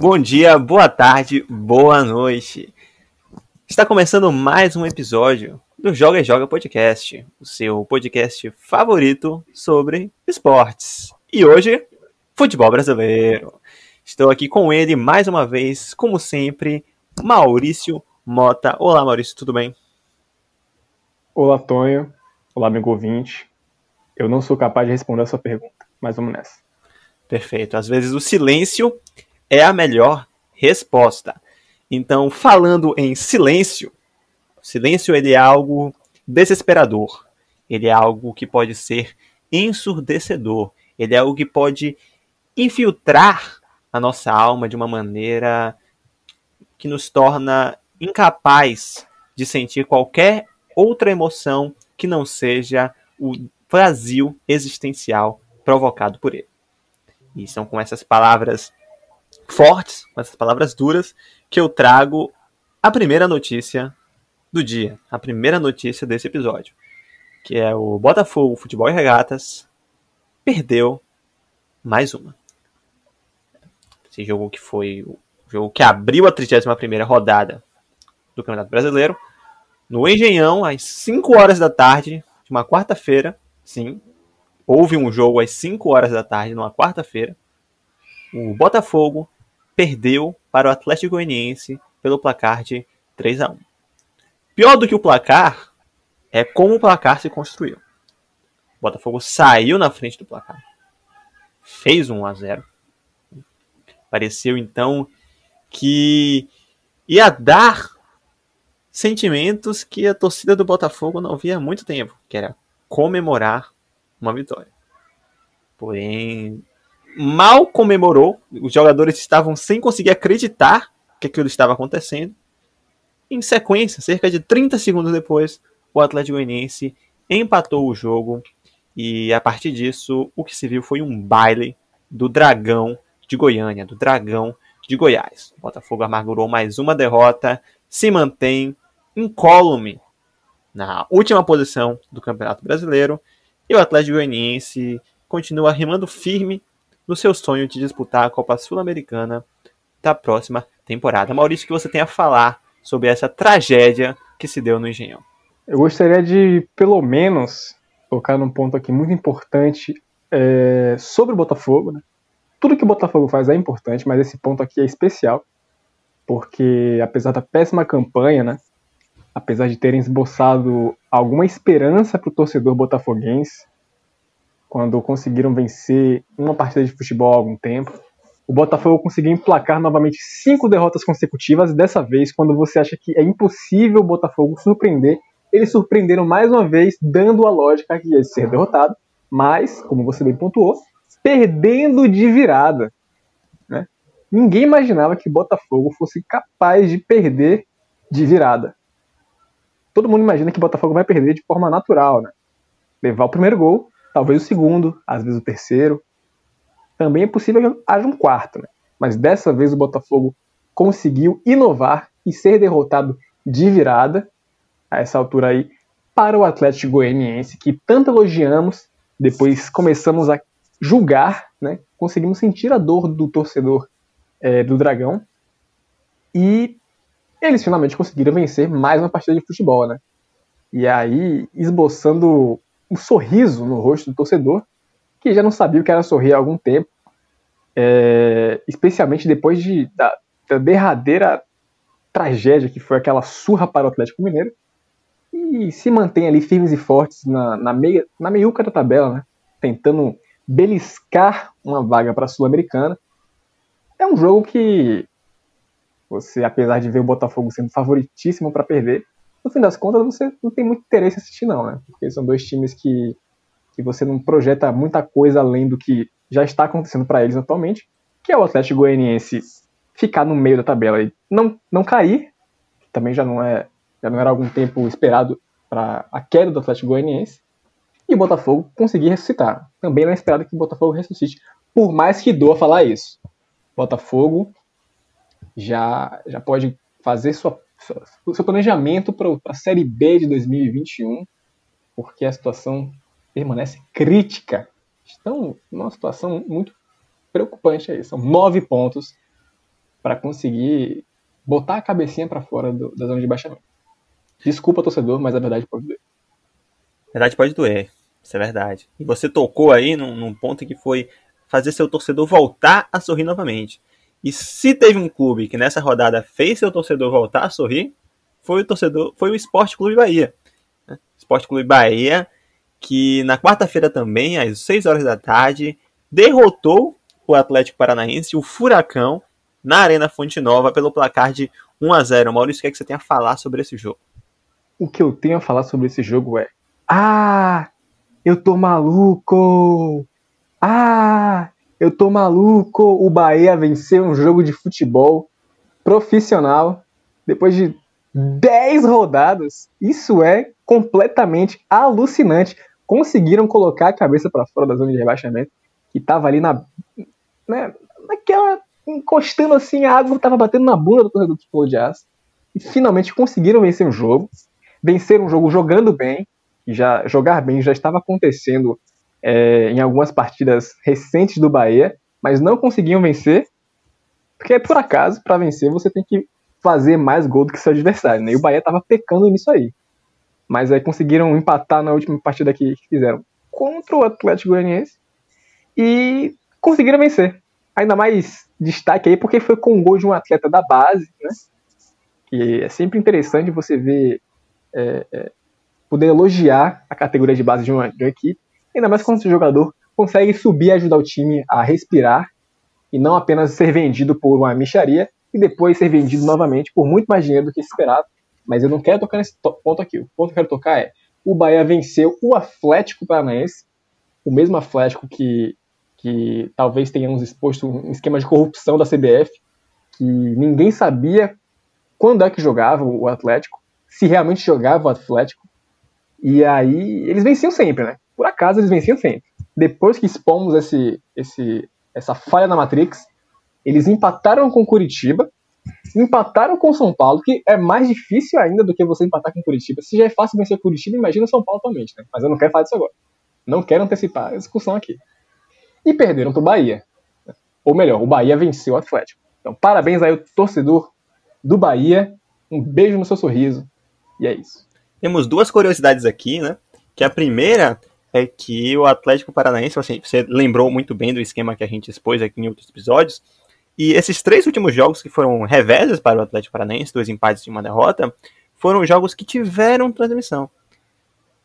Bom dia, boa tarde, boa noite. Está começando mais um episódio do Joga e Joga Podcast, o seu podcast favorito sobre esportes. E hoje, futebol brasileiro. Estou aqui com ele mais uma vez, como sempre, Maurício Mota. Olá, Maurício, tudo bem? Olá, Tonho. Olá, amigo ouvinte. Eu não sou capaz de responder a sua pergunta, mas vamos nessa. Perfeito. Às vezes o silêncio é a melhor resposta. Então, falando em silêncio, silêncio ele é algo desesperador. Ele é algo que pode ser ensurdecedor. Ele é algo que pode infiltrar a nossa alma de uma maneira que nos torna incapaz de sentir qualquer outra emoção que não seja o vazio existencial provocado por ele. E são com essas palavras fortes, com essas palavras duras, que eu trago a primeira notícia do dia, a primeira notícia desse episódio, que é o Botafogo Futebol e Regatas perdeu mais uma. Esse jogo que foi o jogo que abriu a 31ª rodada do Campeonato Brasileiro, no Engenhão, às 5 horas da tarde de uma quarta-feira, sim, houve um jogo às 5 horas da tarde, numa quarta-feira, o Botafogo perdeu para o Atlético Goianiense pelo placar de 3 a 1. Pior do que o placar é como o placar se construiu. O Botafogo saiu na frente do placar. Fez 1 a 0. Pareceu então que ia dar sentimentos que a torcida do Botafogo não via há muito tempo, que era comemorar uma vitória. Porém, mal comemorou, os jogadores estavam sem conseguir acreditar que aquilo estava acontecendo. Em sequência, cerca de 30 segundos depois, o Atlético Goianiense empatou o jogo e a partir disso o que se viu foi um baile do Dragão de Goiânia, do Dragão de Goiás. O Botafogo amargurou mais uma derrota, se mantém incólume na última posição do Campeonato Brasileiro e o Atlético Goianiense continua remando firme no seu sonho de disputar a Copa Sul-Americana da próxima temporada. Maurício, que você tem a falar sobre essa tragédia que se deu no Engenhão? Eu gostaria de, pelo menos, tocar num ponto aqui muito importante é, sobre o Botafogo. Né? Tudo que o Botafogo faz é importante, mas esse ponto aqui é especial, porque apesar da péssima campanha, né, apesar de terem esboçado alguma esperança para o torcedor botafoguense, quando conseguiram vencer uma partida de futebol há algum tempo. O Botafogo conseguiu emplacar novamente cinco derrotas consecutivas. Dessa vez, quando você acha que é impossível o Botafogo surpreender, eles surpreenderam mais uma vez, dando a lógica que ia ser derrotado, mas, como você bem pontuou, perdendo de virada. Né? Ninguém imaginava que o Botafogo fosse capaz de perder de virada. Todo mundo imagina que o Botafogo vai perder de forma natural, né? Levar o primeiro gol talvez o segundo, às vezes o terceiro. Também é possível que haja um quarto, né? mas dessa vez o Botafogo conseguiu inovar e ser derrotado de virada, a essa altura aí, para o Atlético Goianiense, que tanto elogiamos, depois começamos a julgar, né? conseguimos sentir a dor do torcedor é, do Dragão, e eles finalmente conseguiram vencer mais uma partida de futebol, né? E aí, esboçando um sorriso no rosto do torcedor, que já não sabia o que era sorrir há algum tempo, é, especialmente depois de, da, da, derradeira tragédia que foi aquela surra para o Atlético Mineiro, e se mantém ali firmes e fortes na, na, meia, na meiuca da tabela, né, tentando beliscar uma vaga para a Sul-Americana. É um jogo que você, apesar de ver o Botafogo sendo favoritíssimo para perder, no fim das contas você não tem muito interesse em assistir não, né? Porque são dois times que, que você não projeta muita coisa além do que já está acontecendo para eles atualmente, que é o Atlético Goianiense ficar no meio da tabela e não, não cair, que também já não é já não era algum tempo esperado para a queda do Atlético Goianiense, e o Botafogo conseguir ressuscitar. Também não é esperado que o Botafogo ressuscite, por mais que doa falar isso. Botafogo já, já pode fazer sua o seu planejamento para a Série B de 2021, porque a situação permanece crítica. Estão numa situação muito preocupante aí. São nove pontos para conseguir botar a cabecinha para fora do, da zona de baixamento. Desculpa, torcedor, mas a verdade pode doer. Verdade pode doer, isso é verdade. E você tocou aí num, num ponto que foi fazer seu torcedor voltar a sorrir novamente. E se teve um clube que nessa rodada fez seu torcedor voltar a sorrir, foi o torcedor, foi o Esporte Clube Bahia. Né? Esporte Clube Bahia, que na quarta-feira também, às 6 horas da tarde, derrotou o Atlético Paranaense, o Furacão, na Arena Fonte Nova, pelo placar de 1 a 0 Maurício, o que, é que você tem a falar sobre esse jogo? O que eu tenho a falar sobre esse jogo é: Ah, eu tô maluco! Ah, eu tô maluco! O Bahia venceu um jogo de futebol profissional depois de 10 rodadas. Isso é completamente alucinante. Conseguiram colocar a cabeça para fora da zona de rebaixamento, que tava ali na. Né, naquela. encostando assim, a água tava batendo na bunda do torcedor do Futebol de Aço. E finalmente conseguiram vencer o jogo. Vencer um jogo jogando bem. Já, jogar bem já estava acontecendo é, em algumas partidas recentes do Bahia, mas não conseguiam vencer, porque por acaso, para vencer, você tem que fazer mais gol do que seu adversário, né? E o Bahia estava pecando nisso aí. Mas aí conseguiram empatar na última partida que fizeram contra o Atlético Goianiense e conseguiram vencer. Ainda mais destaque aí porque foi com o gol de um atleta da base, né? Que é sempre interessante você ver é, é, poder elogiar a categoria de base de uma, de uma equipe Ainda mais quando o jogador consegue subir e ajudar o time a respirar e não apenas ser vendido por uma micharia e depois ser vendido novamente por muito mais dinheiro do que esperado. Mas eu não quero tocar nesse ponto aqui. O ponto que eu quero tocar é: o Bahia venceu o Atlético Paranaense, o mesmo Atlético que, que talvez tenhamos exposto um esquema de corrupção da CBF, que ninguém sabia quando é que jogava o Atlético, se realmente jogava o Atlético. E aí eles venciam sempre, né? Por acaso eles venciam sempre. Depois que expomos esse, esse, essa falha na Matrix, eles empataram com Curitiba, empataram com São Paulo, que é mais difícil ainda do que você empatar com Curitiba. Se já é fácil vencer Curitiba, imagina São Paulo atualmente, né? Mas eu não quero falar disso agora. Não quero antecipar a discussão aqui. E perderam para o Bahia. Ou melhor, o Bahia venceu o Atlético. Então, parabéns aí ao torcedor do Bahia. Um beijo no seu sorriso. E é isso. Temos duas curiosidades aqui, né? Que a primeira é que o Atlético Paranaense, assim, você lembrou muito bem do esquema que a gente expôs aqui em outros episódios, e esses três últimos jogos que foram reveses para o Atlético Paranaense, dois empates e uma derrota, foram jogos que tiveram transmissão.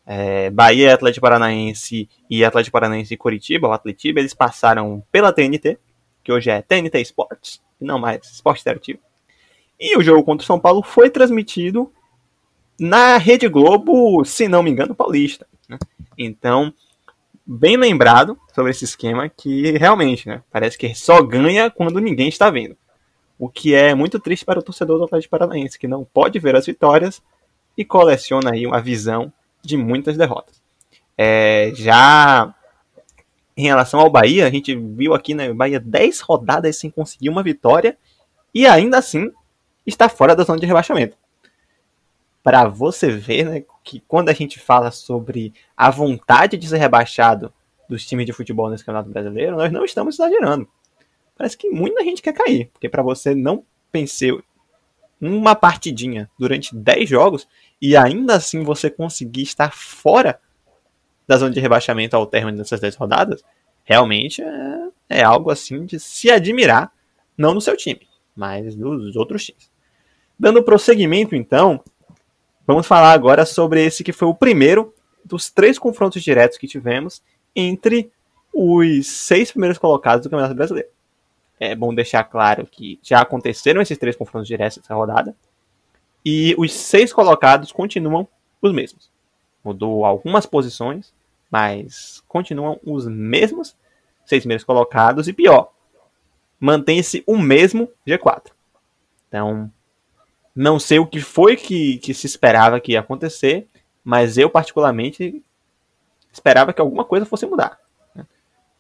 É, Bahia, Atlético Paranaense e Atlético Paranaense e Curitiba, o Atletiba, eles passaram pela TNT, que hoje é TNT Sports, e não mais Esporte Interativo. E o jogo contra o São Paulo foi transmitido na Rede Globo, se não me engano, paulista. Né? Então, bem lembrado sobre esse esquema que realmente, né, parece que só ganha quando ninguém está vendo. O que é muito triste para o torcedor do Atlético Paranaense, que não pode ver as vitórias e coleciona aí uma visão de muitas derrotas. É, já em relação ao Bahia, a gente viu aqui né, Bahia 10 rodadas sem conseguir uma vitória e ainda assim está fora da zona de rebaixamento para você ver né, que quando a gente fala sobre a vontade de ser rebaixado dos times de futebol nesse Campeonato Brasileiro, nós não estamos exagerando. Parece que muita gente quer cair, porque para você não vencer uma partidinha durante 10 jogos e ainda assim você conseguir estar fora da zona de rebaixamento ao término dessas 10 rodadas, realmente é, é algo assim de se admirar, não no seu time, mas nos outros times. Dando prosseguimento, então, Vamos falar agora sobre esse que foi o primeiro dos três confrontos diretos que tivemos entre os seis primeiros colocados do Campeonato Brasileiro. É bom deixar claro que já aconteceram esses três confrontos diretos nessa rodada e os seis colocados continuam os mesmos. Mudou algumas posições, mas continuam os mesmos seis primeiros colocados e pior, mantém-se o mesmo G4. Então, não sei o que foi que, que se esperava que ia acontecer, mas eu, particularmente, esperava que alguma coisa fosse mudar. Né?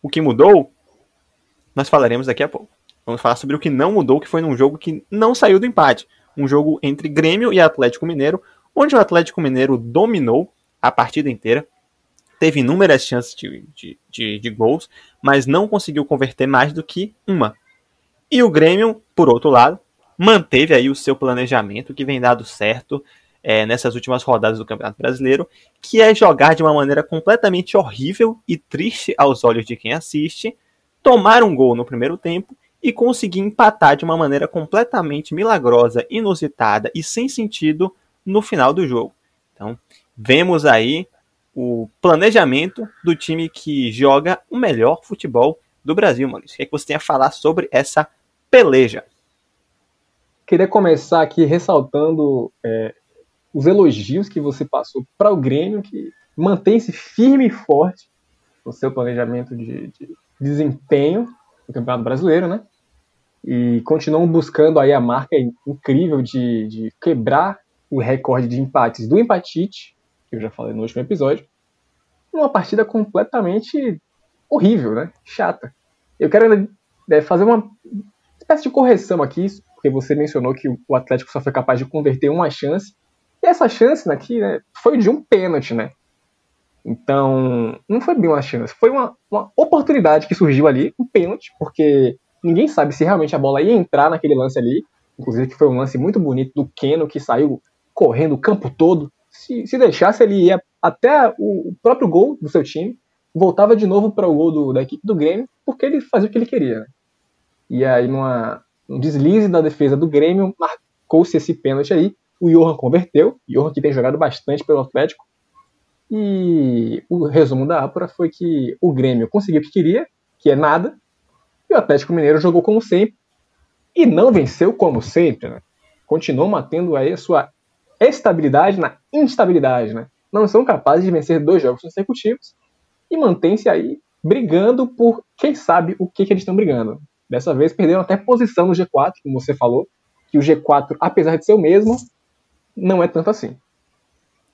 O que mudou, nós falaremos daqui a pouco. Vamos falar sobre o que não mudou, que foi num jogo que não saiu do empate. Um jogo entre Grêmio e Atlético Mineiro, onde o Atlético Mineiro dominou a partida inteira, teve inúmeras chances de, de, de, de gols, mas não conseguiu converter mais do que uma. E o Grêmio, por outro lado, manteve aí o seu planejamento que vem dado certo é, nessas últimas rodadas do Campeonato Brasileiro, que é jogar de uma maneira completamente horrível e triste aos olhos de quem assiste, tomar um gol no primeiro tempo e conseguir empatar de uma maneira completamente milagrosa, inusitada e sem sentido no final do jogo. Então, vemos aí o planejamento do time que joga o melhor futebol do Brasil, Maurício. O que, é que você tem a falar sobre essa peleja? Queria começar aqui ressaltando é, os elogios que você passou para o Grêmio, que mantém-se firme e forte no seu planejamento de, de desempenho no Campeonato Brasileiro, né? E continuam buscando aí a marca incrível de, de quebrar o recorde de empates do Empatite, que eu já falei no último episódio, numa partida completamente horrível, né? Chata. Eu quero é, fazer uma espécie de correção aqui, porque você mencionou que o Atlético só foi capaz de converter uma chance, e essa chance aqui né, foi de um pênalti, né? Então, não foi bem uma chance, foi uma, uma oportunidade que surgiu ali, um pênalti, porque ninguém sabe se realmente a bola ia entrar naquele lance ali. Inclusive que foi um lance muito bonito do Keno, que saiu correndo o campo todo. Se, se deixasse, ele ia até o, o próprio gol do seu time, voltava de novo para o gol do, da equipe do Grêmio, porque ele fazia o que ele queria. Né? E aí, numa, um deslize da defesa do Grêmio, marcou-se esse pênalti aí. O Johan converteu, Johan que tem jogado bastante pelo Atlético, e o resumo da Apura foi que o Grêmio conseguiu o que queria, que é nada, e o Atlético Mineiro jogou como sempre e não venceu como sempre, né? Continuou mantendo aí a sua estabilidade na instabilidade, né? Não são capazes de vencer dois jogos consecutivos e mantém-se aí brigando por quem sabe o que, que eles estão brigando. Dessa vez perderam até posição no G4, como você falou, que o G4, apesar de ser o mesmo, não é tanto assim.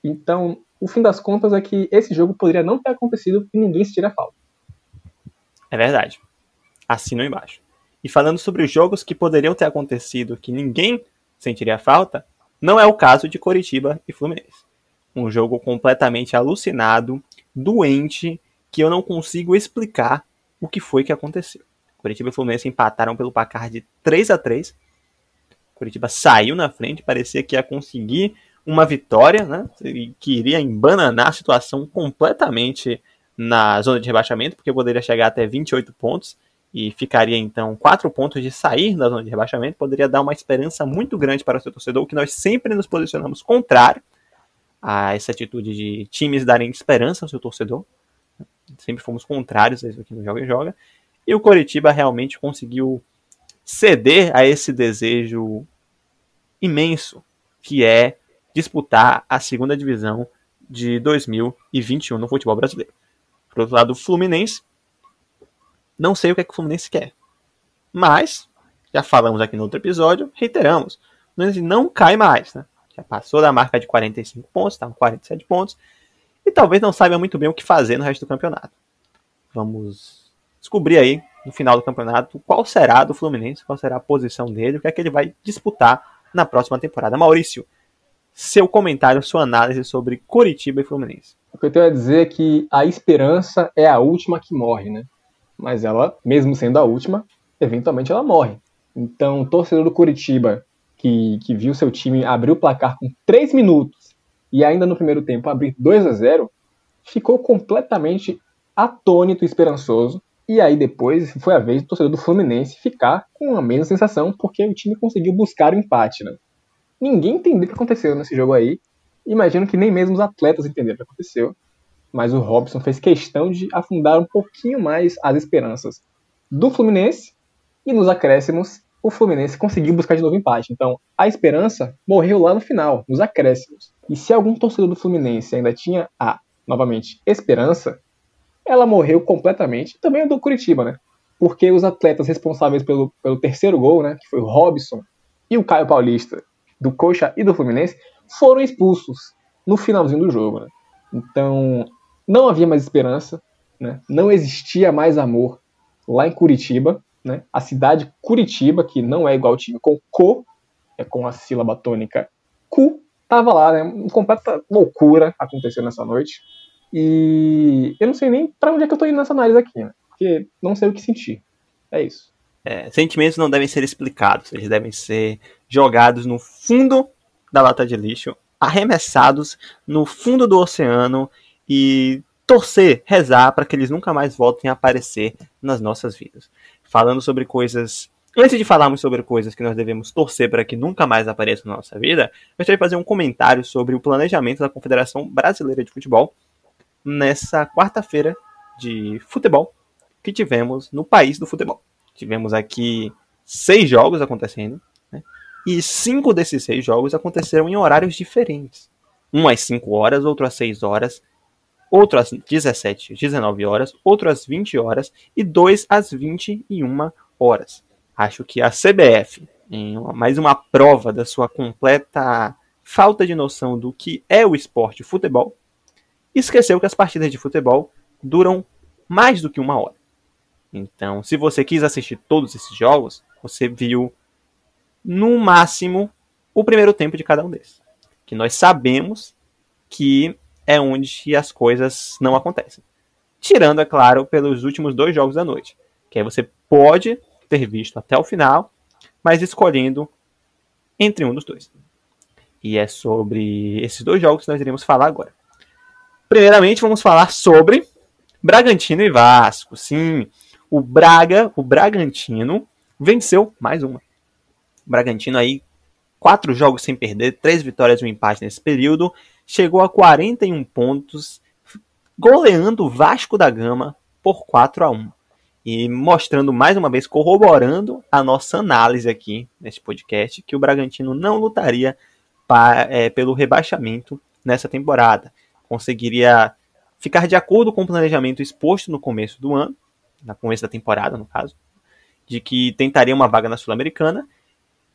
Então, o fim das contas é que esse jogo poderia não ter acontecido e ninguém se tira falta. É verdade. Assino embaixo. E falando sobre os jogos que poderiam ter acontecido que ninguém sentiria falta, não é o caso de Coritiba e Fluminense. Um jogo completamente alucinado, doente, que eu não consigo explicar o que foi que aconteceu. Coritiba e Fluminense empataram pelo placar de 3 a 3 Curitiba saiu na frente, parecia que ia conseguir uma vitória, né? Que iria embananar a situação completamente na zona de rebaixamento, porque poderia chegar até 28 pontos e ficaria então 4 pontos de sair da zona de rebaixamento, poderia dar uma esperança muito grande para o seu torcedor, que nós sempre nos posicionamos contrário a essa atitude de times darem esperança ao seu torcedor. Sempre fomos contrários a isso aqui no Joga e Joga. E o Coritiba realmente conseguiu ceder a esse desejo imenso que é disputar a segunda divisão de 2021 no futebol brasileiro. Por outro lado, o Fluminense, não sei o que, é que o Fluminense quer. Mas, já falamos aqui no outro episódio, reiteramos, o Fluminense não cai mais. Né? Já passou da marca de 45 pontos, está com 47 pontos, e talvez não saiba muito bem o que fazer no resto do campeonato. Vamos descobrir aí, no final do campeonato, qual será do Fluminense, qual será a posição dele, o que é que ele vai disputar na próxima temporada. Maurício, seu comentário, sua análise sobre Curitiba e Fluminense. O que eu tenho a dizer é que a esperança é a última que morre, né? Mas ela, mesmo sendo a última, eventualmente ela morre. Então, o torcedor do Curitiba, que, que viu seu time abrir o placar com 3 minutos e ainda no primeiro tempo abrir 2 a 0, ficou completamente atônito e esperançoso. E aí depois foi a vez do torcedor do Fluminense ficar com a mesma sensação, porque o time conseguiu buscar o empate, né? Ninguém entendeu o que aconteceu nesse jogo aí. Imagino que nem mesmo os atletas entenderam o que aconteceu. Mas o Robson fez questão de afundar um pouquinho mais as esperanças do Fluminense. E nos acréscimos, o Fluminense conseguiu buscar de novo empate. Então, a esperança morreu lá no final, nos acréscimos. E se algum torcedor do Fluminense ainda tinha a, novamente, esperança, ela morreu completamente. Também o do Curitiba, né? Porque os atletas responsáveis pelo, pelo terceiro gol, né, que foi o Robson e o Caio Paulista, do Coxa e do Fluminense foram expulsos no finalzinho do jogo. Né? Então, não havia mais esperança, né? não existia mais amor lá em Curitiba. Né? A cidade Curitiba, que não é igual ao time com Co, é com a sílaba tônica Cu, estava lá, né? Uma completa loucura aconteceu nessa noite. E eu não sei nem para onde é que eu tô indo nessa análise aqui, né? Porque não sei o que sentir. É isso. É, sentimentos não devem ser explicados, eles devem ser jogados no fundo da lata de lixo, arremessados no fundo do oceano e torcer, rezar para que eles nunca mais voltem a aparecer nas nossas vidas. Falando sobre coisas. Antes de falarmos sobre coisas que nós devemos torcer para que nunca mais apareçam na nossa vida, gostaria de fazer um comentário sobre o planejamento da Confederação Brasileira de Futebol nessa quarta-feira de futebol que tivemos no país do futebol. Tivemos aqui seis jogos acontecendo, né? e cinco desses seis jogos aconteceram em horários diferentes. Um às 5 horas, outro às 6 horas, outro às 17, 19 horas, outro às 20 horas e dois às 21 horas. Acho que a CBF, em mais uma prova da sua completa falta de noção do que é o esporte futebol, esqueceu que as partidas de futebol duram mais do que uma hora. Então, se você quis assistir todos esses jogos, você viu no máximo o primeiro tempo de cada um desses. Que nós sabemos que é onde as coisas não acontecem. Tirando, é claro, pelos últimos dois jogos da noite. Que aí você pode ter visto até o final, mas escolhendo entre um dos dois. E é sobre esses dois jogos que nós iremos falar agora. Primeiramente, vamos falar sobre Bragantino e Vasco. Sim, o Braga, o Bragantino, venceu mais uma. O Bragantino aí, quatro jogos sem perder, três vitórias e um empate nesse período, chegou a 41 pontos, goleando o Vasco da Gama por 4 a 1 e mostrando mais uma vez, corroborando a nossa análise aqui neste podcast, que o Bragantino não lutaria pra, é, pelo rebaixamento nessa temporada. Conseguiria ficar de acordo com o planejamento exposto no começo do ano, no começo da temporada, no caso, de que tentaria uma vaga na Sul-Americana.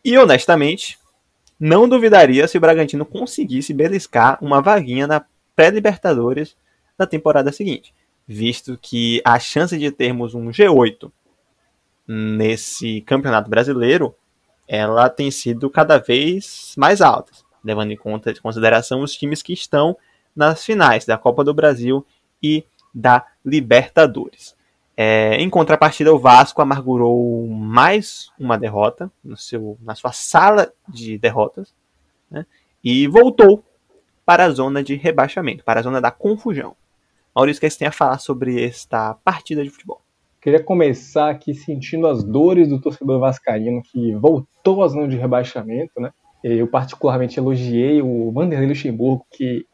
E honestamente, não duvidaria se o Bragantino conseguisse beliscar uma vaguinha na pré-Libertadores da temporada seguinte, visto que a chance de termos um G8 nesse Campeonato Brasileiro, ela tem sido cada vez mais alta, levando em conta em consideração os times que estão nas finais da Copa do Brasil e da Libertadores. É, em contrapartida, o Vasco amargurou mais uma derrota seu, na sua sala de derrotas né, e voltou para a zona de rebaixamento, para a zona da confusão. Maurício, o que você tem a falar sobre esta partida de futebol? Queria começar aqui sentindo as dores do torcedor vascaíno que voltou à zona de rebaixamento, né? Eu particularmente elogiei o Vanderlei Luxemburgo, que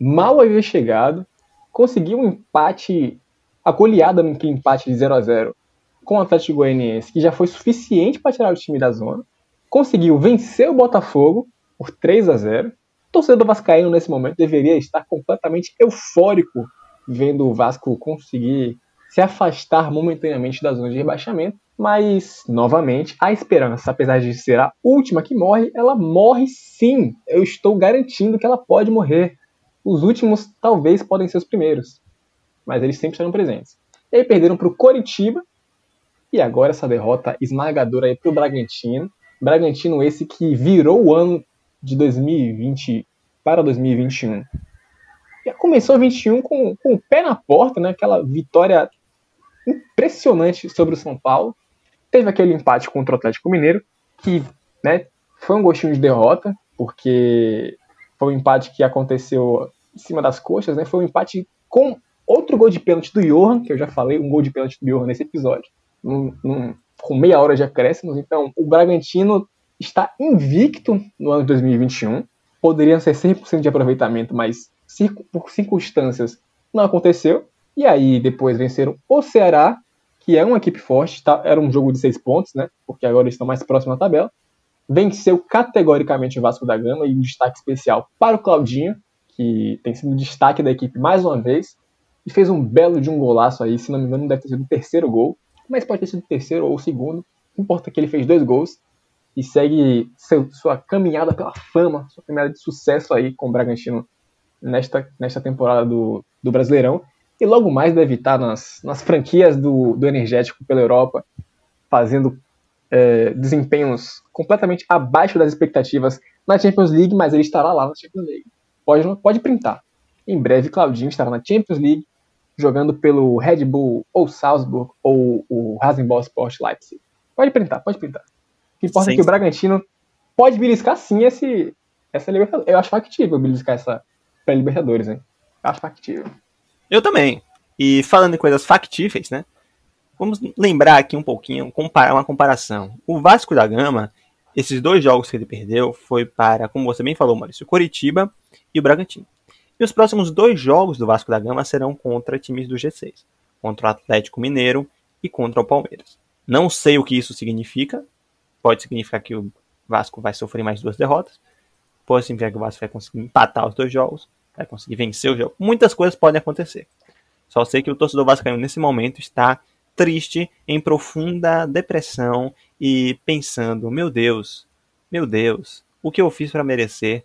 mal havia chegado, conseguiu um empate a goleada no empate de 0 a 0 com o Atlético Goianiense, que já foi suficiente para tirar o time da zona, conseguiu vencer o Botafogo por 3 a 0 O torcedor vascaíno nesse momento deveria estar completamente eufórico vendo o Vasco conseguir se afastar momentaneamente da zona de rebaixamento, mas novamente a esperança, apesar de ser a última que morre, ela morre sim. Eu estou garantindo que ela pode morrer. Os últimos talvez podem ser os primeiros mas eles sempre estarão presentes. E aí perderam para o Coritiba, e agora essa derrota esmagadora aí para o Bragantino. Bragantino esse que virou o ano de 2020 para 2021. Já começou 21 com, com o pé na porta, né? aquela vitória impressionante sobre o São Paulo. Teve aquele empate contra o Atlético Mineiro, que né, foi um gostinho de derrota, porque foi um empate que aconteceu em cima das coxas, né? Foi um empate com Outro gol de pênalti do Johan, que eu já falei, um gol de pênalti do Johan nesse episódio, num, num, com meia hora de acréscimos. Então, o Bragantino está invicto no ano de 2021. Poderia ser 100% de aproveitamento, mas por circunstâncias não aconteceu. E aí, depois venceram o Ceará, que é uma equipe forte, tá? era um jogo de seis pontos, né? Porque agora eles estão mais próximos da tabela. Venceu categoricamente o Vasco da Gama e um destaque especial para o Claudinho, que tem sido destaque da equipe mais uma vez e fez um belo de um golaço aí, se não me engano deve ter sido o terceiro gol, mas pode ter sido o terceiro ou o segundo, o importa que ele fez dois gols e segue seu, sua caminhada pela fama, sua caminhada de sucesso aí com o Bragantino nesta, nesta temporada do, do Brasileirão, e logo mais deve estar nas, nas franquias do, do Energético pela Europa, fazendo é, desempenhos completamente abaixo das expectativas na Champions League, mas ele estará lá na Champions League. Pode, pode printar. Em breve, Claudinho estará na Champions League jogando pelo Red Bull ou Salzburg ou o Rasenball Sport Leipzig. Pode printar, pode printar. O que importa sim. é que o Bragantino pode beliscar sim esse, essa Libertadores. Eu acho factível beliscar essa pré-Libertadores, hein? Eu acho factível. Eu também. E falando em coisas factíveis, né? Vamos lembrar aqui um pouquinho, comparar uma comparação. O Vasco da Gama, esses dois jogos que ele perdeu foi para, como você bem falou, Maurício, Coritiba e o Bragantino. E os próximos dois jogos do Vasco da Gama serão contra times do G6, contra o Atlético Mineiro e contra o Palmeiras. Não sei o que isso significa. Pode significar que o Vasco vai sofrer mais duas derrotas. Pode significar que o Vasco vai conseguir empatar os dois jogos, vai conseguir vencer o jogo. Muitas coisas podem acontecer. Só sei que o torcedor vascaíno nesse momento está triste, em profunda depressão e pensando: meu Deus, meu Deus, o que eu fiz para merecer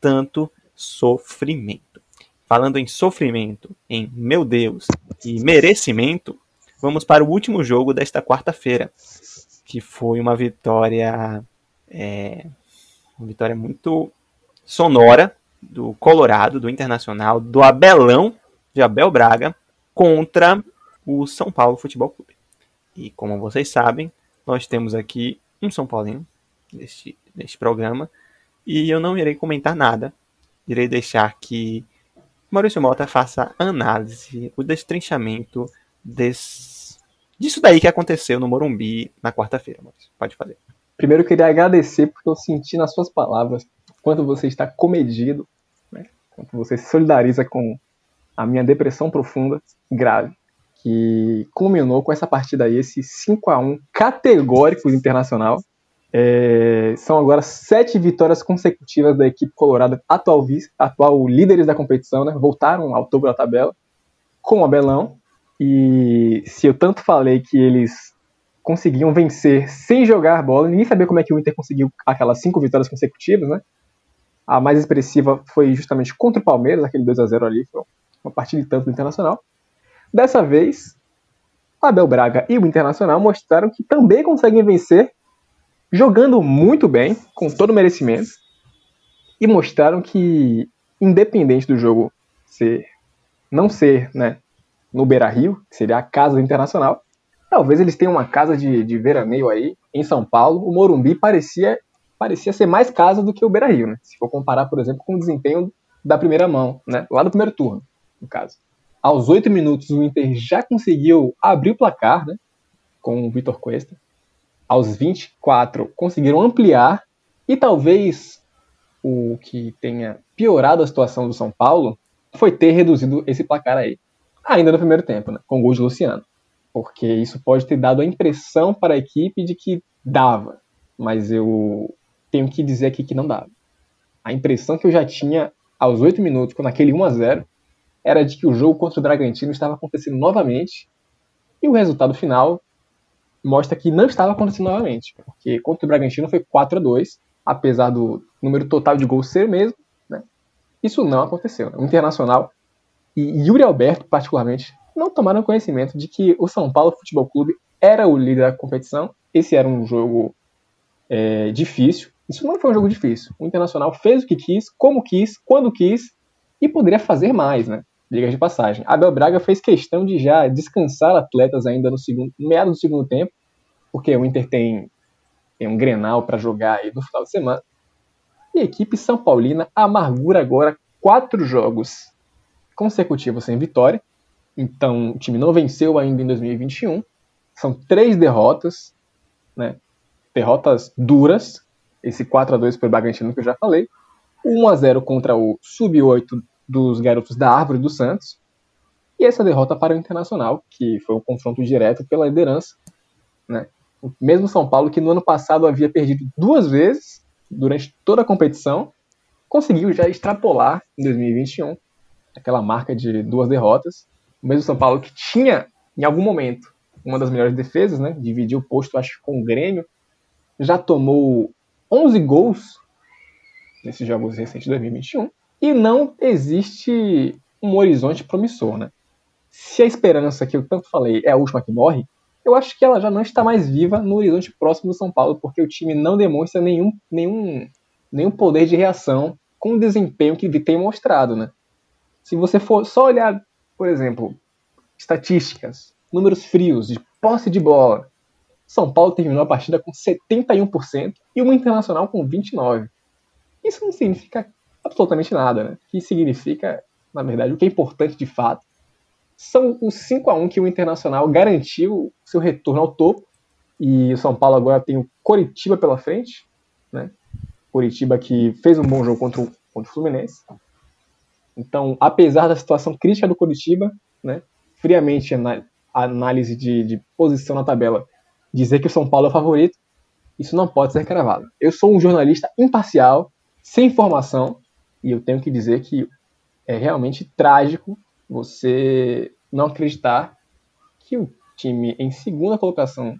tanto sofrimento? Falando em sofrimento, em meu Deus e merecimento, vamos para o último jogo desta quarta-feira, que foi uma vitória, é, uma vitória muito sonora do Colorado, do Internacional, do Abelão de Abel Braga contra o São Paulo Futebol Clube. E como vocês sabem, nós temos aqui um São Paulino neste, neste programa e eu não irei comentar nada. Irei deixar que Maurício Mota faça a análise, o destrinchamento desse, disso daí que aconteceu no Morumbi na quarta-feira. Pode fazer. Primeiro eu queria agradecer porque eu senti nas suas palavras quanto você está comedido, né? quanto você se solidariza com a minha depressão profunda, grave, que culminou com essa partida aí, esse 5 a 1 categórico Internacional. É, são agora sete vitórias consecutivas da equipe colorada, atual, atual líderes da competição, né? voltaram ao topo da tabela, com o Abelão. E se eu tanto falei que eles conseguiam vencer sem jogar bola, ninguém sabia como é que o Inter conseguiu aquelas cinco vitórias consecutivas, né? A mais expressiva foi justamente contra o Palmeiras, aquele 2 a 0 ali, foi uma partida de tanto do Internacional. Dessa vez, Abel Braga e o Internacional mostraram que também conseguem vencer jogando muito bem, com todo o merecimento, e mostraram que, independente do jogo ser não ser né, no Beira Rio, que seria a casa do Internacional, talvez eles tenham uma casa de, de veraneio aí em São Paulo. O Morumbi parecia, parecia ser mais casa do que o Beira Rio, né? se for comparar, por exemplo, com o desempenho da primeira mão, né, lá do primeiro turno no caso. Aos oito minutos, o Inter já conseguiu abrir o placar, né, com o Vitor Cuesta. Aos 24, conseguiram ampliar. E talvez o que tenha piorado a situação do São Paulo foi ter reduzido esse placar aí. Ainda no primeiro tempo, né, com o gol de Luciano. Porque isso pode ter dado a impressão para a equipe de que dava. Mas eu tenho que dizer aqui que não dava. A impressão que eu já tinha aos 8 minutos, com aquele 1 a 0 era de que o jogo contra o Bragantino estava acontecendo novamente e o resultado final mostra que não estava acontecendo novamente, porque contra o Bragantino foi 4 a 2 apesar do número total de gols ser o mesmo, né? isso não aconteceu. Né? O Internacional e Yuri Alberto, particularmente, não tomaram conhecimento de que o São Paulo Futebol Clube era o líder da competição, esse era um jogo é, difícil, isso não foi um jogo difícil. O Internacional fez o que quis, como quis, quando quis, e poderia fazer mais, né? Diga de passagem. Abel Braga fez questão de já descansar atletas ainda no segundo, no meado do segundo tempo, porque o Inter tem, tem um Grenal para jogar aí no final de semana. E a equipe São Paulina amargura agora quatro jogos consecutivos sem vitória. Então o time não venceu ainda em 2021. São três derrotas, né? Derrotas duras. Esse 4 a 2 para o Bragantino que eu já falei. 1 a 0 contra o Sub-8 dos garotos da Árvore do Santos. E essa derrota para o Internacional, que foi um confronto direto pela liderança. Né? O mesmo São Paulo, que no ano passado havia perdido duas vezes durante toda a competição, conseguiu já extrapolar em 2021 aquela marca de duas derrotas. O mesmo São Paulo que tinha, em algum momento, uma das melhores defesas, né? dividiu o posto, acho, com o Grêmio, já tomou 11 gols nesses jogos recentes de 2021 e não existe um horizonte promissor, né? Se a esperança que eu tanto falei é a última que morre, eu acho que ela já não está mais viva no horizonte próximo do São Paulo, porque o time não demonstra nenhum, nenhum, nenhum poder de reação com o desempenho que tem mostrado, né? Se você for só olhar, por exemplo, estatísticas, números frios de posse de bola, São Paulo terminou a partida com 71% e o Internacional com 29%. Isso não significa absolutamente nada, né? Que significa, na verdade, o que é importante de fato, são os 5 a 1 que o Internacional garantiu seu retorno ao topo. E o São Paulo agora tem o Coritiba pela frente, né? Curitiba que fez um bom jogo contra o, contra o Fluminense. Então, apesar da situação crítica do Curitiba, né, friamente a análise de, de posição na tabela, dizer que o São Paulo é o favorito, isso não pode ser cravado. Eu sou um jornalista imparcial, sem informação, e eu tenho que dizer que é realmente trágico você não acreditar que o time em segunda colocação,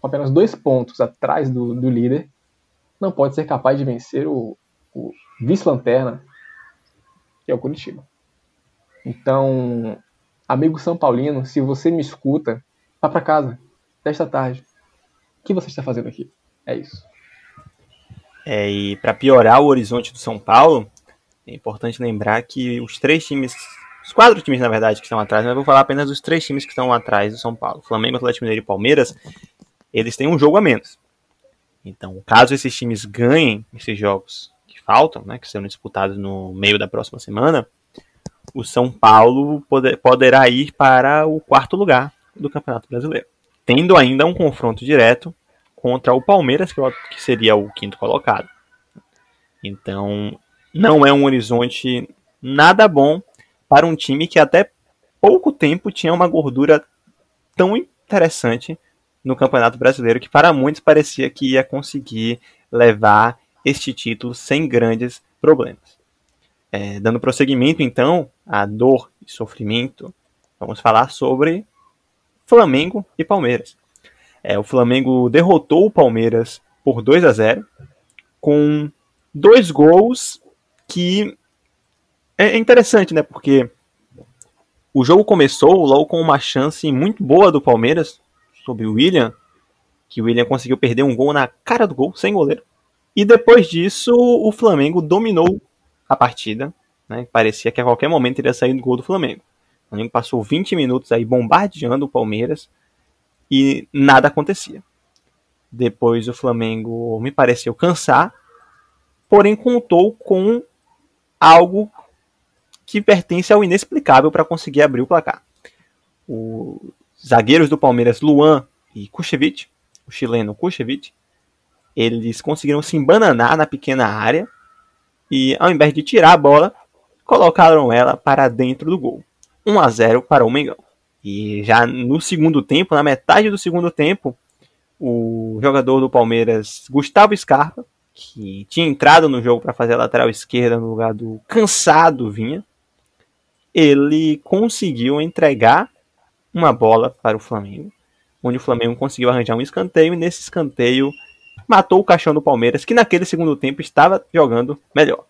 com apenas dois pontos atrás do, do líder, não pode ser capaz de vencer o, o vice-lanterna, que é o Curitiba. Então, amigo São Paulino, se você me escuta, vá para casa, desta tarde. O que você está fazendo aqui? É isso. É, e para piorar o horizonte do São Paulo, é importante lembrar que os três times, os quatro times na verdade que estão atrás, mas vou falar apenas dos três times que estão atrás do São Paulo, Flamengo, Atlético Mineiro e Palmeiras, eles têm um jogo a menos. Então, caso esses times ganhem esses jogos que faltam, né, que serão disputados no meio da próxima semana, o São Paulo poder, poderá ir para o quarto lugar do Campeonato Brasileiro, tendo ainda um confronto direto contra o Palmeiras, que, que seria o quinto colocado. Então, não é um horizonte nada bom para um time que até pouco tempo tinha uma gordura tão interessante no Campeonato Brasileiro, que para muitos parecia que ia conseguir levar este título sem grandes problemas. É, dando prosseguimento, então, à dor e sofrimento, vamos falar sobre Flamengo e Palmeiras. É, o Flamengo derrotou o Palmeiras por 2 a 0 com dois gols que é interessante, né? Porque o jogo começou logo com uma chance muito boa do Palmeiras, sobre o William, que o William conseguiu perder um gol na cara do gol, sem goleiro. E depois disso, o Flamengo dominou a partida. Né? Parecia que a qualquer momento iria sair do gol do Flamengo. O Flamengo passou 20 minutos aí bombardeando o Palmeiras e nada acontecia. Depois o Flamengo me pareceu cansar, porém contou com algo que pertence ao inexplicável para conseguir abrir o placar. O zagueiros do Palmeiras, Luan e Kuchevich, o chileno Kuchevich, eles conseguiram se embananar na pequena área e, ao invés de tirar a bola, colocaram ela para dentro do gol. 1 a 0 para o Mengão. E já no segundo tempo, na metade do segundo tempo, o jogador do Palmeiras, Gustavo Scarpa, que tinha entrado no jogo para fazer a lateral esquerda no lugar do cansado Vinha, ele conseguiu entregar uma bola para o Flamengo, onde o Flamengo conseguiu arranjar um escanteio e nesse escanteio matou o caixão do Palmeiras, que naquele segundo tempo estava jogando melhor.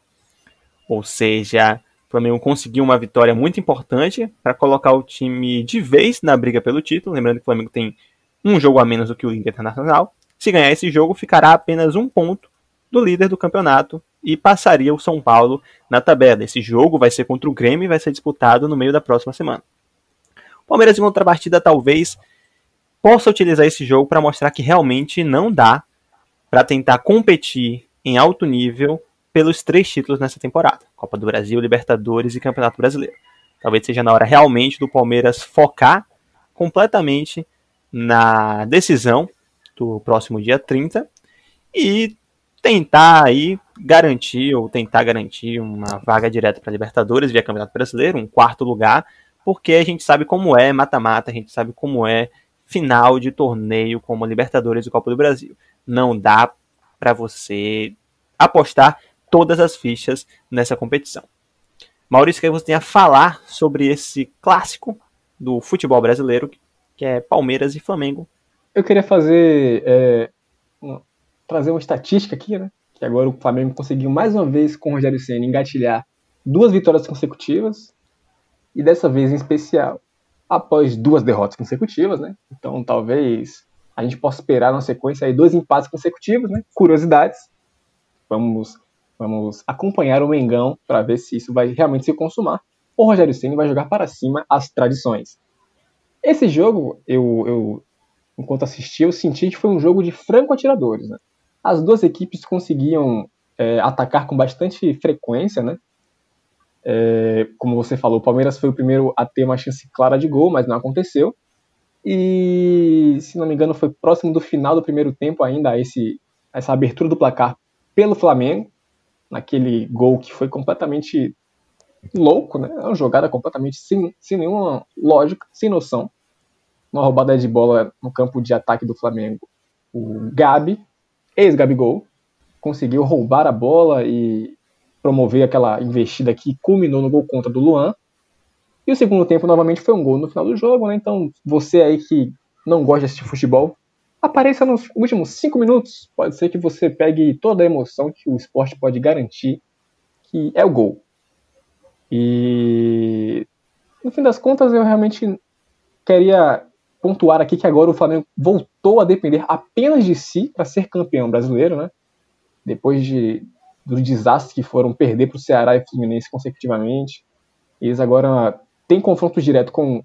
Ou seja, o Flamengo conseguiu uma vitória muito importante para colocar o time de vez na briga pelo título. Lembrando que o Flamengo tem um jogo a menos do que o Internacional. Se ganhar esse jogo, ficará apenas um ponto do líder do campeonato e passaria o São Paulo na tabela. Esse jogo vai ser contra o Grêmio e vai ser disputado no meio da próxima semana. O Palmeiras, em contrapartida, talvez possa utilizar esse jogo para mostrar que realmente não dá para tentar competir em alto nível pelos três títulos nessa temporada: Copa do Brasil, Libertadores e Campeonato Brasileiro. Talvez seja na hora realmente do Palmeiras focar completamente na decisão do próximo dia 30 e tentar aí garantir ou tentar garantir uma vaga direta para Libertadores via Campeonato Brasileiro, um quarto lugar, porque a gente sabe como é mata-mata, a gente sabe como é final de torneio como Libertadores e Copa do Brasil. Não dá para você apostar todas as fichas nessa competição. Maurício, o que você tem a falar sobre esse clássico do futebol brasileiro, que é Palmeiras e Flamengo? Eu queria fazer é, trazer uma estatística aqui, né? Que agora o Flamengo conseguiu mais uma vez com o Rogério Senna engatilhar duas vitórias consecutivas, e dessa vez em especial após duas derrotas consecutivas, né? Então talvez a gente possa esperar na sequência aí dois empates consecutivos, né? Curiosidades. Vamos vamos acompanhar o Mengão para ver se isso vai realmente se consumar. O Rogério Ceni vai jogar para cima as tradições. Esse jogo eu, eu enquanto assistia, eu senti que foi um jogo de franco-atiradores. Né? As duas equipes conseguiam é, atacar com bastante frequência, né? É, como você falou, o Palmeiras foi o primeiro a ter uma chance clara de gol, mas não aconteceu. E, se não me engano, foi próximo do final do primeiro tempo ainda esse, essa abertura do placar pelo Flamengo, naquele gol que foi completamente louco, né? É uma jogada completamente sem, sem nenhuma lógica, sem noção. Uma roubada de bola no campo de ataque do Flamengo. O Gabi, ex-Gabigol, conseguiu roubar a bola e promover aquela investida que culminou no gol contra do Luan. E o segundo tempo, novamente, foi um gol no final do jogo, né? Então, você aí que não gosta de assistir futebol, apareça nos últimos cinco minutos. Pode ser que você pegue toda a emoção que o esporte pode garantir, que é o gol. E no fim das contas, eu realmente queria pontuar aqui que agora o Flamengo voltou a depender apenas de si para ser campeão brasileiro, né? Depois de do desastre que foram perder para o Ceará e Fluminense consecutivamente, eles agora têm confronto direto com,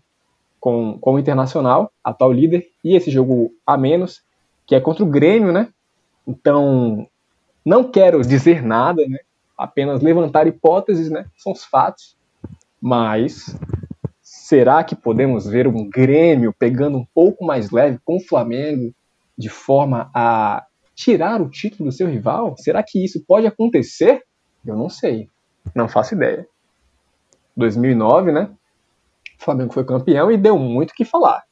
com, com o Internacional, atual líder, e esse jogo a menos, que é contra o Grêmio, né? Então, não quero dizer nada, né? apenas levantar hipóteses, né? São os fatos. Mas será que podemos ver um Grêmio pegando um pouco mais leve com o Flamengo de forma a tirar o título do seu rival? Será que isso pode acontecer? Eu não sei. Não faço ideia. 2009, né? O Flamengo foi campeão e deu muito o que falar.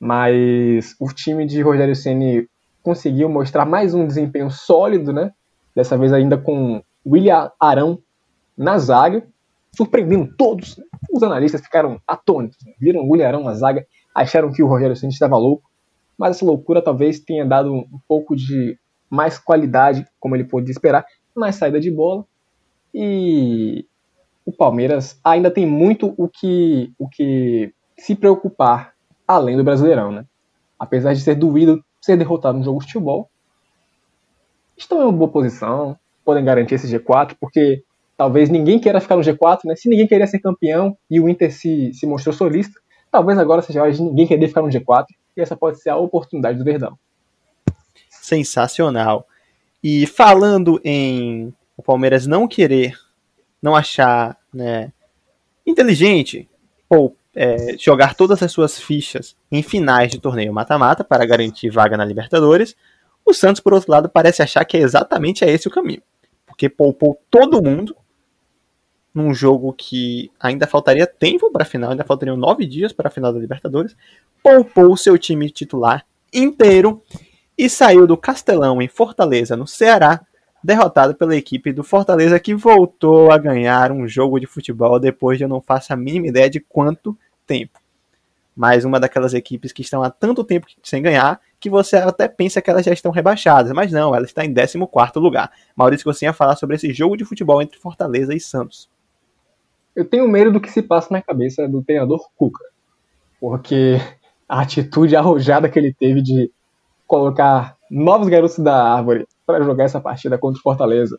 Mas o time de Rogério Ceni conseguiu mostrar mais um desempenho sólido, né? Dessa vez ainda com William Arão na zaga, surpreendendo todos. Né? Os analistas ficaram atônitos, né? viram o Arão na zaga, acharam que o Rogério Ceni estava louco, mas essa loucura talvez tenha dado um pouco de mais qualidade, como ele podia esperar, mais saída de bola. E o Palmeiras ainda tem muito o que, o que se preocupar além do Brasileirão, né? Apesar de ser doído ser derrotado no jogo de futebol, estão em uma boa posição, podem garantir esse G4, porque talvez ninguém queira ficar no G4, né? Se ninguém queria ser campeão e o Inter se, se mostrou solista, talvez agora seja hora de ninguém querer ficar no G4, e essa pode ser a oportunidade do Verdão. Sensacional. E falando em o Palmeiras não querer, não achar né, inteligente ou é, jogar todas as suas fichas em finais de torneio mata-mata para garantir vaga na Libertadores, o Santos, por outro lado, parece achar que é exatamente esse o caminho porque poupou todo mundo num jogo que ainda faltaria tempo para a final, ainda faltariam nove dias para a final da Libertadores, poupou o seu time titular inteiro e saiu do Castelão em Fortaleza, no Ceará, derrotado pela equipe do Fortaleza que voltou a ganhar um jogo de futebol depois de eu não faço a mínima ideia de quanto tempo. Mais uma daquelas equipes que estão há tanto tempo sem ganhar que você até pensa que elas já estão rebaixadas, mas não, ela está em 14 lugar. Maurício, você ia falar sobre esse jogo de futebol entre Fortaleza e Santos. Eu tenho medo do que se passa na cabeça do treinador Cuca, porque a atitude arrojada que ele teve de colocar novos garotos da árvore para jogar essa partida contra o Fortaleza,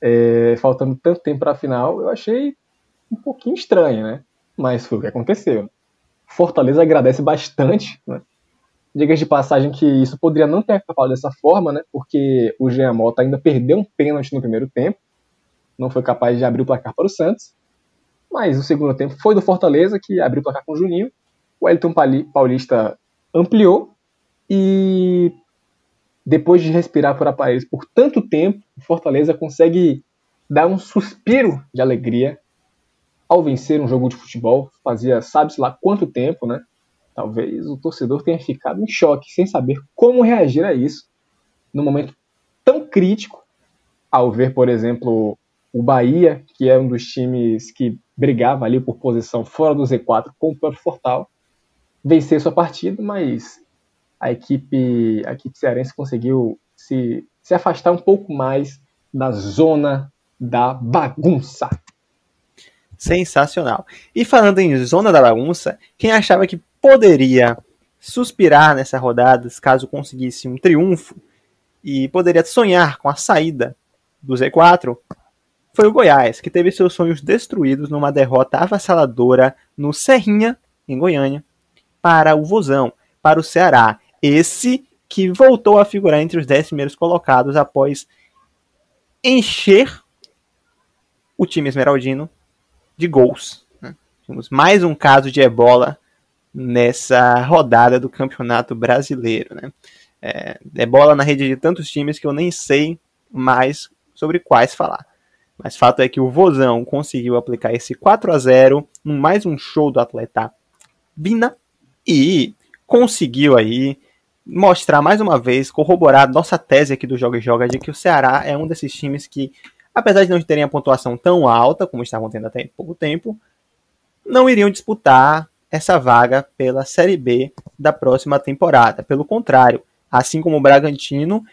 é, faltando tanto tempo para a final, eu achei um pouquinho estranho, né? Mas foi o que aconteceu. Fortaleza agradece bastante né, Diga de passagem que isso poderia não ter acabado dessa forma, né? Porque o Jean Mota ainda perdeu um pênalti no primeiro tempo, não foi capaz de abrir o placar para o Santos. Mas o segundo tempo foi do Fortaleza, que abriu o placar com o Juninho. O Elton Paulista ampliou e depois de respirar por aparelhos por tanto tempo, o Fortaleza consegue dar um suspiro de alegria ao vencer um jogo de futebol. Fazia sabe-se lá quanto tempo, né? Talvez o torcedor tenha ficado em choque, sem saber como reagir a isso, num momento tão crítico, ao ver, por exemplo, o Bahia, que é um dos times que brigava ali por posição fora do Z4 com o próprio Fortal, vencer sua partida, mas a equipe, a equipe cearense conseguiu se, se afastar um pouco mais da zona da bagunça. Sensacional. E falando em zona da bagunça, quem achava que poderia suspirar nessa rodada caso conseguisse um triunfo e poderia sonhar com a saída do Z4 foi o Goiás, que teve seus sonhos destruídos numa derrota avassaladora no Serrinha, em Goiânia, para o Vozão, para o Ceará. Esse que voltou a figurar entre os 10 primeiros colocados após encher o time esmeraldino de gols. Né? Temos mais um caso de ebola nessa rodada do Campeonato Brasileiro. Né? É, ebola na rede de tantos times que eu nem sei mais sobre quais falar. Mas fato é que o Vozão conseguiu aplicar esse 4 a 0 em mais um show do atleta Bina e conseguiu aí mostrar mais uma vez, corroborar nossa tese aqui do Joga e Joga de que o Ceará é um desses times que, apesar de não terem a pontuação tão alta como estavam tendo até pouco tempo, não iriam disputar essa vaga pela Série B da próxima temporada. Pelo contrário, assim como o Bragantino,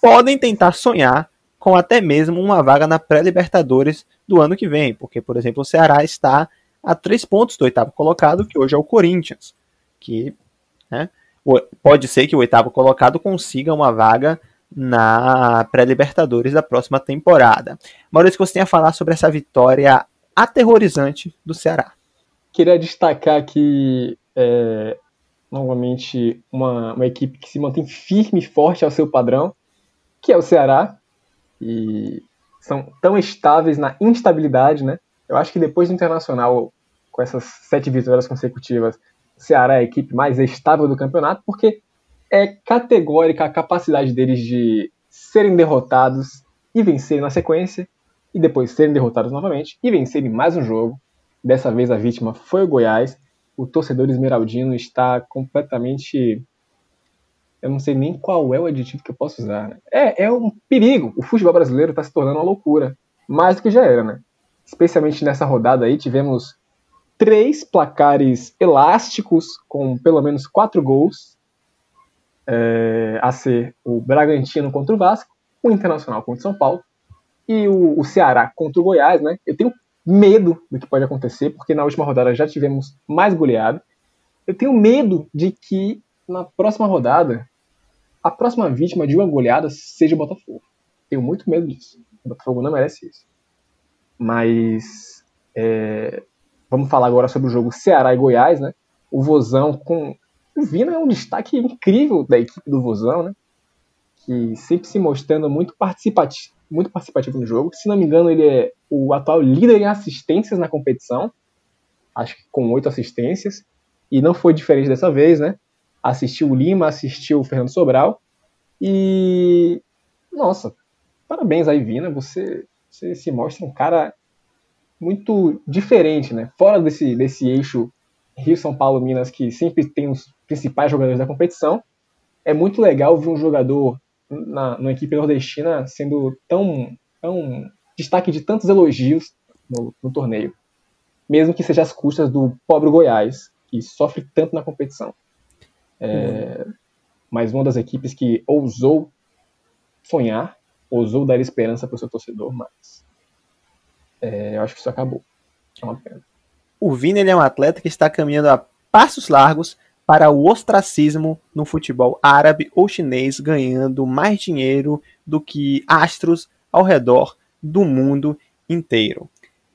podem tentar sonhar com até mesmo uma vaga na pré-Libertadores do ano que vem, porque, por exemplo, o Ceará está a três pontos do oitavo colocado, que hoje é o Corinthians, que né, pode ser que o oitavo colocado consiga uma vaga na pré-Libertadores da próxima temporada. Maurício, você tem a falar sobre essa vitória aterrorizante do Ceará. Queria destacar que, é, novamente, uma, uma equipe que se mantém firme e forte ao seu padrão, que é o Ceará, e são tão estáveis na instabilidade, né? Eu acho que depois do Internacional, com essas sete vitórias consecutivas, o Ceará é a equipe mais estável do campeonato, porque é categórica a capacidade deles de serem derrotados e vencerem na sequência, e depois serem derrotados novamente e vencerem mais um jogo. Dessa vez a vítima foi o Goiás. O torcedor esmeraldino está completamente eu não sei nem qual é o adjetivo que eu posso usar. Né? É, é um perigo. O futebol brasileiro está se tornando uma loucura. Mais do que já era, né? Especialmente nessa rodada aí, tivemos três placares elásticos com pelo menos quatro gols. É, a ser o Bragantino contra o Vasco, o Internacional contra o São Paulo e o, o Ceará contra o Goiás, né? Eu tenho medo do que pode acontecer, porque na última rodada já tivemos mais goleado. Eu tenho medo de que na próxima rodada, a próxima vítima de uma goleada seja o Botafogo. Tenho muito medo disso. O Botafogo não merece isso. Mas é, vamos falar agora sobre o jogo Ceará e Goiás, né? O Vozão com. O Vina é um destaque incrível da equipe do Vozão, né? Que sempre se mostrando muito participativo, muito participativo no jogo. Se não me engano, ele é o atual líder em assistências na competição. Acho que com oito assistências. E não foi diferente dessa vez, né? Assistiu o Lima, assistiu o Fernando Sobral. E. Nossa, parabéns aí, Vina. Você, você se mostra um cara muito diferente, né? Fora desse, desse eixo Rio, São Paulo, Minas, que sempre tem os principais jogadores da competição. É muito legal ver um jogador na, na equipe nordestina sendo tão, tão destaque de tantos elogios no, no torneio. Mesmo que seja às custas do pobre Goiás, que sofre tanto na competição. É, uhum. Mas uma das equipes que ousou sonhar, ousou dar esperança para o seu torcedor, mas é, eu acho que isso acabou. É uma pena. O Vini é um atleta que está caminhando a passos largos para o ostracismo no futebol árabe ou chinês, ganhando mais dinheiro do que astros ao redor do mundo inteiro.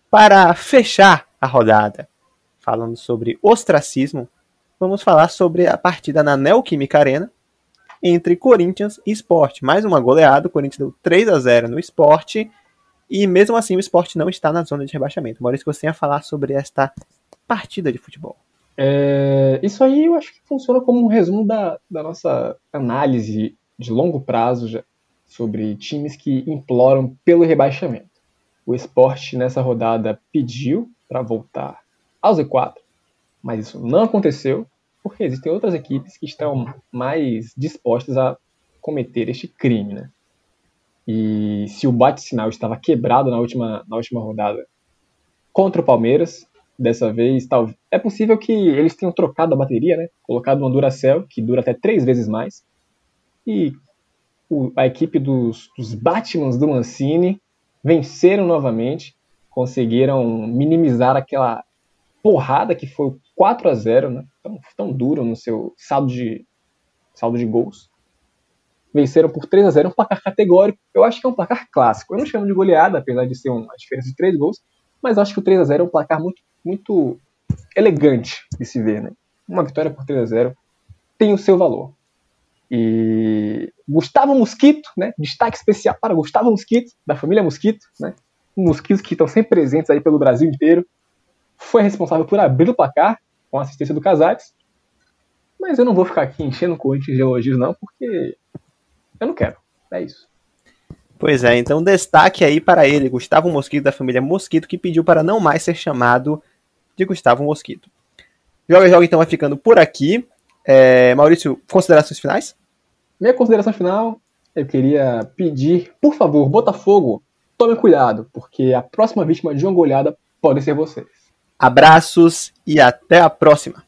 Para fechar a rodada, falando sobre ostracismo, vamos falar sobre a partida na Neoquímica Arena entre Corinthians e Sport. Mais uma goleada, o Corinthians deu 3 a 0 no Sport e mesmo assim o Sport não está na zona de rebaixamento. Maurício, você tem a falar sobre esta partida de futebol. É, isso aí eu acho que funciona como um resumo da, da nossa análise de longo prazo já, sobre times que imploram pelo rebaixamento. O Sport nessa rodada pediu para voltar ao Z4, mas isso não aconteceu porque existem outras equipes que estão mais dispostas a cometer este crime, né? E se o bate-sinal estava quebrado na última, na última rodada contra o Palmeiras, dessa vez, tal, é possível que eles tenham trocado a bateria, né? Colocado uma Duracell, que dura até três vezes mais. E o, a equipe dos, dos Batmans do Mancini venceram novamente, conseguiram minimizar aquela porrada que foi o 4 a 0 né? Tão, tão duro no seu saldo de, saldo de gols. Venceram por 3 a 0 um placar categórico. Eu acho que é um placar clássico. Eu não chamo de goleada, apesar de ser uma diferença de 3 gols, mas acho que o 3 a 0 é um placar muito, muito elegante de se ver. Né? Uma vitória por 3 a 0 tem o seu valor. E Gustavo Mosquito, né? Destaque especial para Gustavo Mosquito, da família Mosquito, né? Mosquitos que estão sempre presentes aí pelo Brasil inteiro. Foi responsável por abrir o placar com a assistência do Casares. Mas eu não vou ficar aqui enchendo o Corinthians de elogios, não, porque eu não quero. É isso. Pois é, então destaque aí para ele, Gustavo Mosquito, da família Mosquito, que pediu para não mais ser chamado de Gustavo Mosquito. Joga Joga então vai ficando por aqui. É, Maurício, considerações finais? Minha consideração final, eu queria pedir, por favor, Botafogo, tome cuidado, porque a próxima vítima de uma goleada pode ser vocês. Abraços e até a próxima!